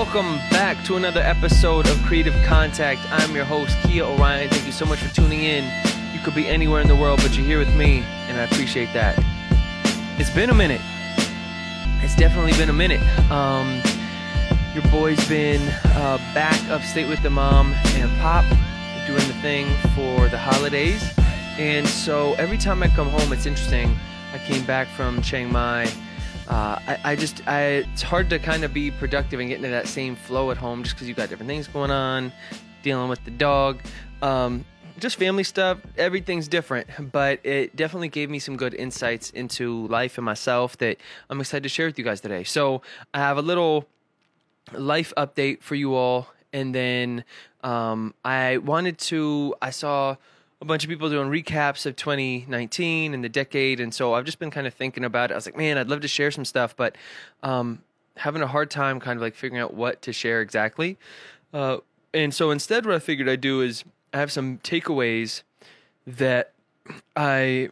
welcome back to another episode of Creative Contact. I'm your host, Kia Orion. Thank you so much for tuning in. You could be anywhere in the world, but you're here with me, and I appreciate that. It's been a minute. It's definitely been a minute. Um, your boy's been uh, back upstate with the mom and pop, doing the thing for the holidays. And so every time I come home, it's interesting. I came back from Chiang Mai uh, I, I, just I, it's hard to kind of be productive and get into that same flow at home just because you've got different things going on, dealing with the dog, um, just family stuff. Everything's different, but it definitely gave me some good insights into life and myself that I'm excited to share with you guys today. So I have a little life update for you all, and then um, I wanted to. I saw a bunch of people doing recaps of 2019 and the decade, and so I've just been kind of thinking about it. I was like, man, I'd love to share some stuff, but um, having a hard time kind of like figuring out what to share exactly. Uh, and so instead, what I figured I'd do is I have some takeaways that I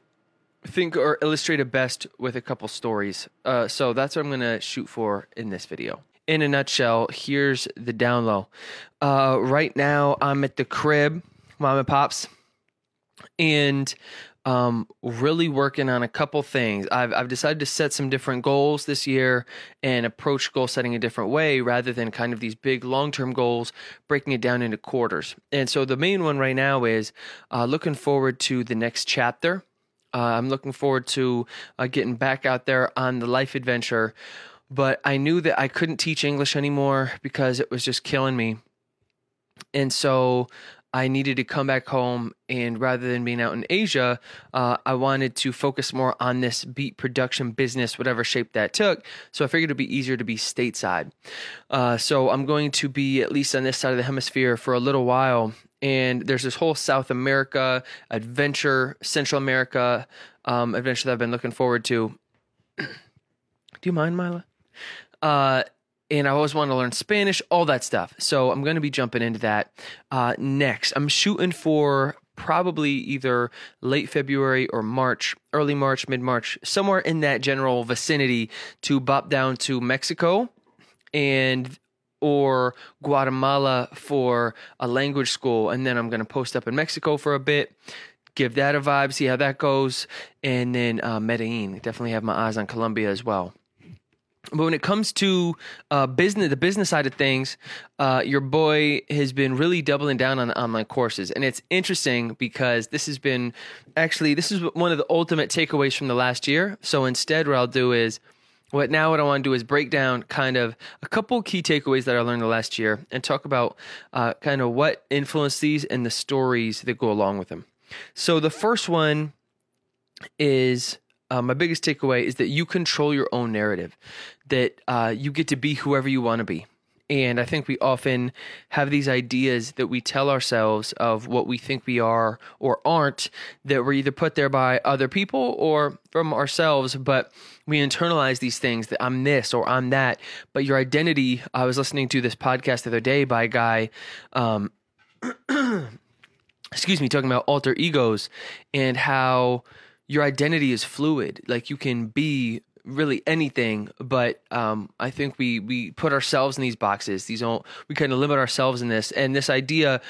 think are illustrated best with a couple stories. Uh, so that's what I'm going to shoot for in this video. In a nutshell, here's the down low. Uh, right now, I'm at the crib, mom and pops and um, really working on a couple things. I've I've decided to set some different goals this year and approach goal setting a different way rather than kind of these big long term goals, breaking it down into quarters. And so the main one right now is uh, looking forward to the next chapter. Uh, I'm looking forward to uh, getting back out there on the life adventure, but I knew that I couldn't teach English anymore because it was just killing me. And so I needed to come back home, and rather than being out in Asia, uh, I wanted to focus more on this beat production business, whatever shape that took. So I figured it'd be easier to be stateside. Uh, so I'm going to be at least on this side of the hemisphere for a little while. And there's this whole South America adventure, Central America um, adventure that I've been looking forward to. Do you mind, Mila? Uh, and I always want to learn Spanish, all that stuff. So I'm going to be jumping into that uh, next. I'm shooting for probably either late February or March, early March, mid March, somewhere in that general vicinity to bop down to Mexico and or Guatemala for a language school. And then I'm going to post up in Mexico for a bit, give that a vibe, see how that goes. And then uh, Medellin. Definitely have my eyes on Colombia as well. But when it comes to uh, business, the business side of things, uh, your boy has been really doubling down on online courses, and it's interesting because this has been actually this is one of the ultimate takeaways from the last year. So instead, what I'll do is, what now what I want to do is break down kind of a couple key takeaways that I learned the last year, and talk about uh, kind of what influenced these and the stories that go along with them. So the first one is uh, my biggest takeaway is that you control your own narrative, that uh, you get to be whoever you want to be. And I think we often have these ideas that we tell ourselves of what we think we are or aren't, that were either put there by other people or from ourselves, but we internalize these things that I'm this or I'm that. But your identity, I was listening to this podcast the other day by a guy, um, excuse me, talking about alter egos and how your identity is fluid. Like you can be really anything, but um, I think we we put ourselves in these boxes. These don't we kind of limit ourselves in this. And this idea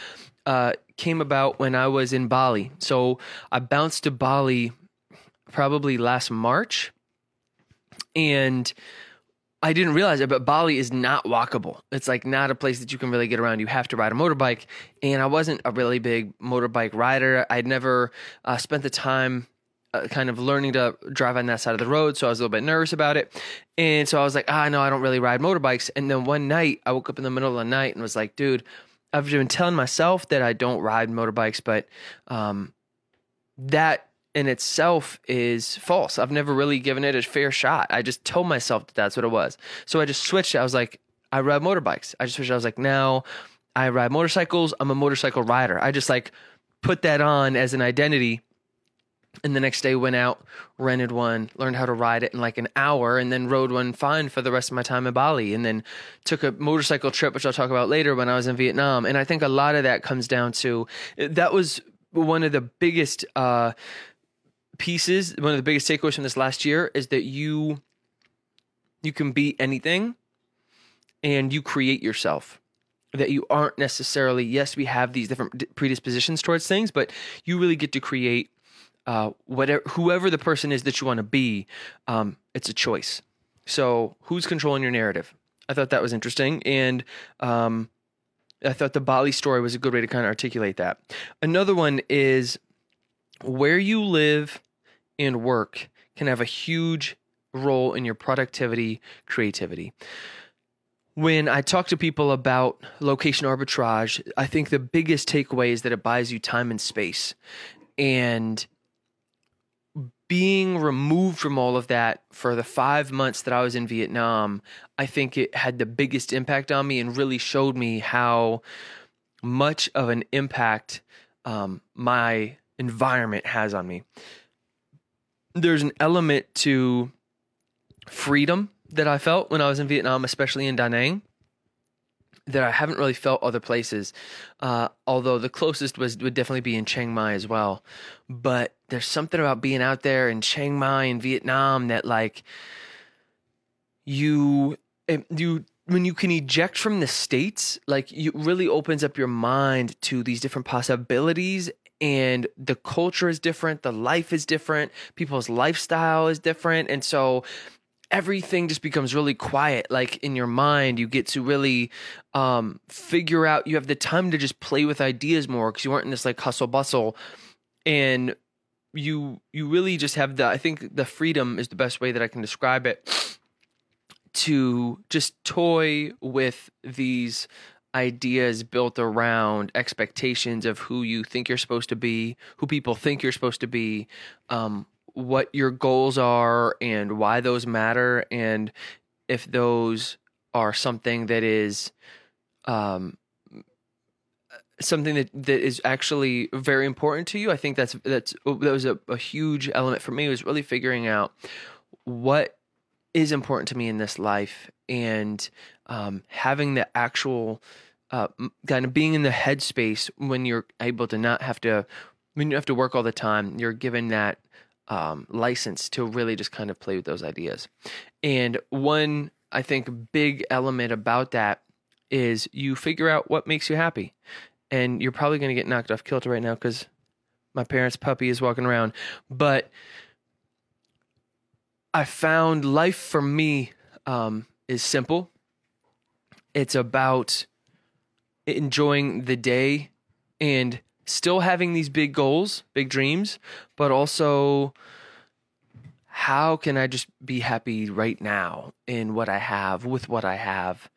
uh, came about when I was in Bali. So I bounced to Bali probably last March, and I didn't realize it, but Bali is not walkable. It's like not a place that you can really get around. You have to ride a motorbike, and I wasn't a really big motorbike rider. I'd never uh, spent the time uh, kind of learning to drive on that side of the road. So I was a little bit nervous about it. And so I was like, ah, no, I don't really ride motorbikes. And then one night I woke up in the middle of the night and was like, dude, I've been telling myself that I don't ride motorbikes, but um, that in itself is false. I've never really given it a fair shot. I just told myself that that's what it was. So I just switched. I was like, I ride motorbikes. I just switched. I was like, now I ride motorcycles. I'm a motorcycle rider. I just like put that on as an identity and the next day went out rented one learned how to ride it in like an hour and then rode one fine for the rest of my time in bali and then took a motorcycle trip which i'll talk about later when i was in vietnam. And i think a lot of that comes down to that was one of the biggest uh, pieces one of the biggest takeaways from this last year is that you you can be anything and you create yourself. That you aren't necessarily yes we have these different predispositions towards things but you really get to create uh, whatever whoever the person is that you want to be um, it's a choice. So who's controlling your narrative? I thought that was interesting and um, i thought the bali story was a good way to kind of articulate that. Another one is where you live and work can have a huge role in your productivity creativity. When I talk to people about location arbitrage, I think the biggest takeaway is that it buys you time and space. And being removed from all of that for the five months that I was in Vietnam, I think it had the biggest impact on me and really showed me how much of an impact um, my environment has on me. There's an element to freedom that I felt when I was in Vietnam, especially in Da Nang, that I haven't really felt other places. Uh, although the closest was would definitely be in Chiang Mai as well. But there's something about being out there in Chiang Mai in Vietnam that like you you when you can eject from the states, like it really opens up your mind to these different possibilities and the culture is different, the life is different, people's lifestyle is different. And so everything just becomes really quiet like in your mind you get to really um, figure out you have the time to just play with ideas more because you aren't in this like hustle bustle and you you really just have the i think the freedom is the best way that i can describe it to just toy with these ideas built around expectations of who you think you're supposed to be who people think you're supposed to be um, what your goals are and why those matter and if those are something that is um, something that, that is actually very important to you i think that's that's that was a, a huge element for me was really figuring out what is important to me in this life and um, having the actual uh, kind of being in the headspace when you're able to not have to when you have to work all the time you're given that um, license to really just kind of play with those ideas. And one, I think, big element about that is you figure out what makes you happy. And you're probably going to get knocked off kilter right now because my parents' puppy is walking around. But I found life for me um, is simple. It's about enjoying the day and still having these big goals, big dreams, but also how can I just be happy right now in what I have, with what I have,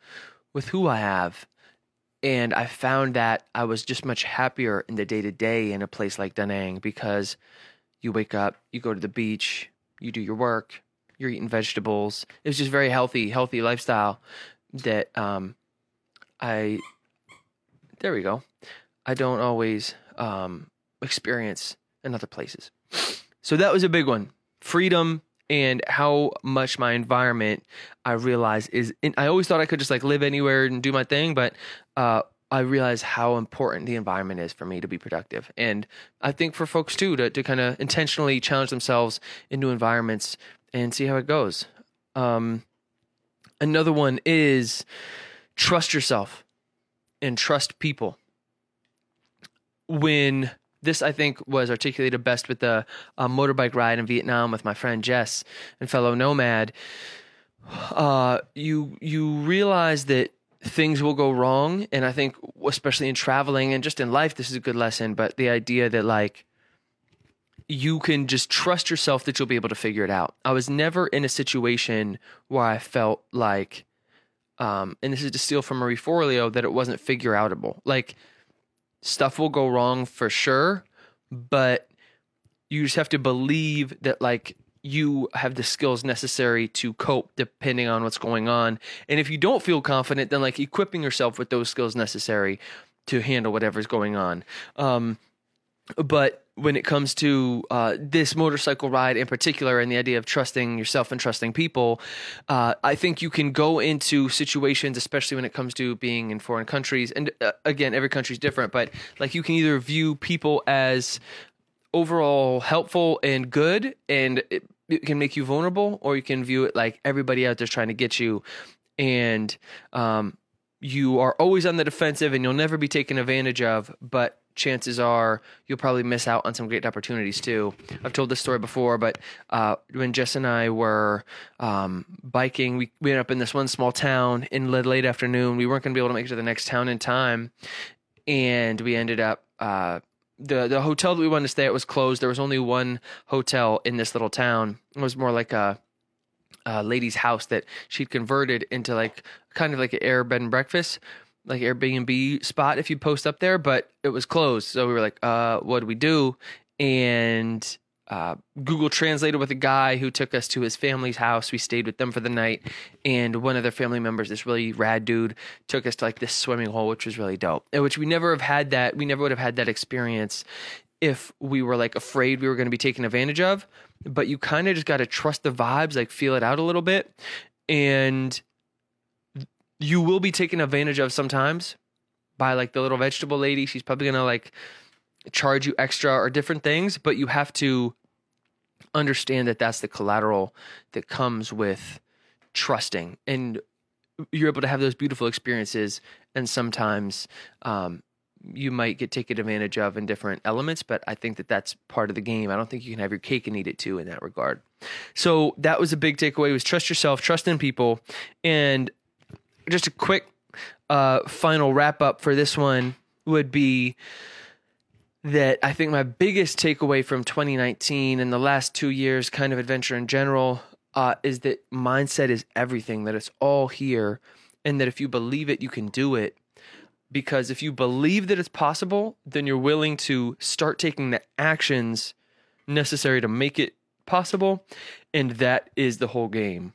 with who I have? And I found that I was just much happier in the day to day in a place like Da Nang because you wake up, you go to the beach, you do your work, you're eating vegetables. It was just very healthy, healthy lifestyle that um, I. There we go. I don't always um, experience in other places. So that was a big one. Freedom and how much my environment I realize is. I always thought I could just like live anywhere and do my thing, but uh, I realize how important the environment is for me to be productive. And I think for folks too to to kind of intentionally challenge themselves in new environments and see how it goes. Um, another one is trust yourself and trust people when this I think was articulated best with the uh, motorbike ride in Vietnam with my friend Jess and fellow nomad. Uh, you you realize that things will go wrong, and I think especially in traveling and just in life, this is a good lesson. But the idea that like you can just trust yourself that you'll be able to figure it out. I was never in a situation where I felt like, um, and this is to steal from Marie Forleo, that it wasn't figure outable. Like stuff will go wrong for sure, but you just have to believe that like you have the skills necessary to cope depending on what's going on. And if you don't feel confident, then like equipping yourself with those skills necessary to handle whatever's going on. Um, but when it comes to uh, this motorcycle ride in particular and the idea of trusting yourself and trusting people, uh, I think you can go into situations, especially when it comes to being in foreign countries. And uh, again, every country is different, but like you can either view people as overall helpful and good, and it, it can make you vulnerable, or you can view it like everybody out there's trying to get you and um, you are always on the defensive and you'll never be taken advantage of, but chances are you'll probably miss out on some great opportunities too. I've told this story before, but uh, when Jess and I were um, biking, we, we ended up in this one small town in the late afternoon. We weren't going to be able to make it to the next town in time, and we ended up. Uh, the the hotel that we wanted to stay at was closed. There was only one hotel in this little town. It was more like a, a lady's house that she'd converted into like kind of like an air bed and breakfast like Airbnb spot if you post up there, but it was closed. So we were like, uh, what do we do? And uh, Google translated with a guy who took us to his family's house. We stayed with them for the night, and one of their family members, this really rad dude, took us to like this swimming hole, which was really dope. And which we never have had that. We never would have had that experience if we were like afraid we were going to be taken advantage of. But you kind of just got to trust the vibes, like feel it out a little bit, and you will be taken advantage of sometimes by like the little vegetable lady. She's probably gonna like charge you extra or different things, but you have to understand that that's the collateral that comes with trusting. And you're able to have those beautiful experiences and sometimes um, you might get taken advantage of in different elements but i think that that's part of the game. I don't think you can have your cake and eat it too in that regard. So that was a big takeaway was trust yourself trust in people. And just a quick uh, final wrap up for this one would be that I think my biggest takeaway from 2019 and the last two years, kind of adventure in general, uh, is that mindset is everything, that it's all here, and that if you believe it, you can do it. Because if you believe that it's possible, then you're willing to start taking the actions necessary to make it possible. And that is the whole game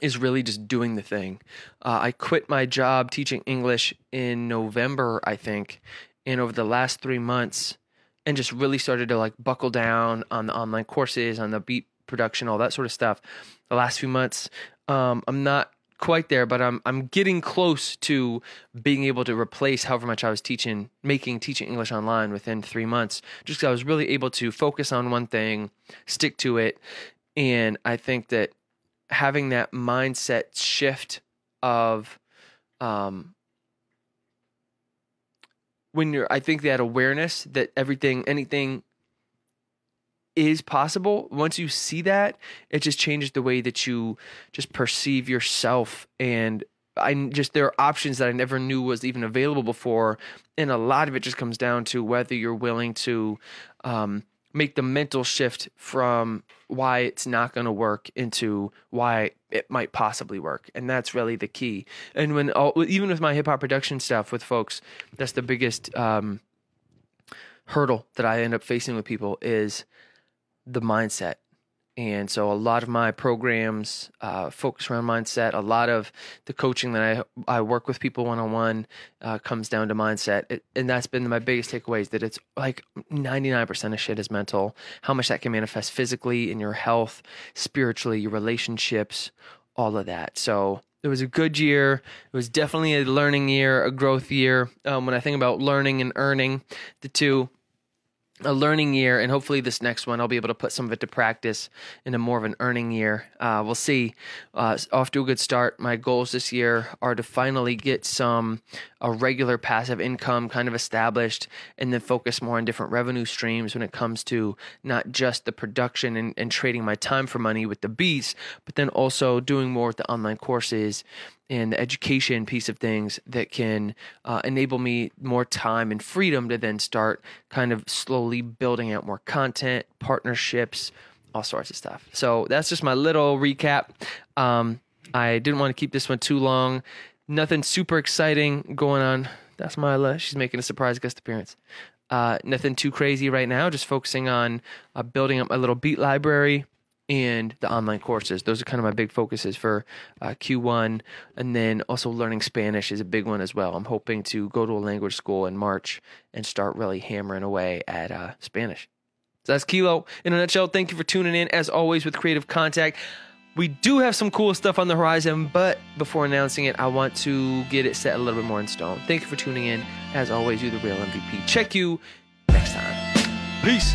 is really just doing the thing. Uh, I quit my job teaching English in November, I think, and over the last three months, and just really started to like buckle down on the online courses, on the beat production, all that sort of stuff. The last few months, um, I'm not quite there, but I'm I'm getting close to being able to replace however much I was teaching, making teaching English online within three months. Just because I was really able to focus on one thing, stick to it, and I think that having that mindset shift of um when you're i think that awareness that everything anything is possible once you see that it just changes the way that you just perceive yourself. And i just there are options that i never knew was even available before. And a lot of it just comes down to whether you're willing to um make the mental shift from why it's not going to work into why it might possibly work and that's really the key. And when all, even with my hip hop production stuff with folks that's the biggest um, hurdle that i end up facing with people is the mindset and so a lot of my programs uh, focus around mindset. A lot of the coaching that I I work with people one on one comes down to mindset, it, and that's been my biggest takeaways. That it's like ninety nine percent of shit is mental. How much that can manifest physically in your health, spiritually, your relationships, all of that. So it was a good year. It was definitely a learning year, a growth year. Um, when I think about learning and earning, the two a learning year, and hopefully this next one I'll be able to put some of it to practice in a more of an earning year. Uh, we'll see. Uh, off to a good start. My goals this year are to finally get some a regular passive income kind of established, and then focus more on different revenue streams when it comes to not just the production and, and trading my time for money with the beats, but then also doing more with the online courses and the education piece of things that can uh, enable me more time and freedom to then start kind of slowly building out more content, partnerships, all sorts of stuff. So that's just my little recap. Um, I didn't want to keep this one too long. Nothing super exciting going on. That's Mila. She's making a surprise guest appearance. Uh, nothing too crazy right now. Just focusing on uh, building up my little beat library, and the online courses. Those are kind of my big focuses for uh, Q1. And then also learning Spanish is a big one as well. I'm hoping to go to a language school in March and start really hammering away at uh, Spanish. So that's Kilo in a nutshell. Thank you for tuning in, as always, with Creative Contact. We do have some cool stuff on the horizon, but before announcing it, I want to get it set a little bit more in stone. Thank you for tuning in. As always, you're the real MVP. Check you next time. Peace.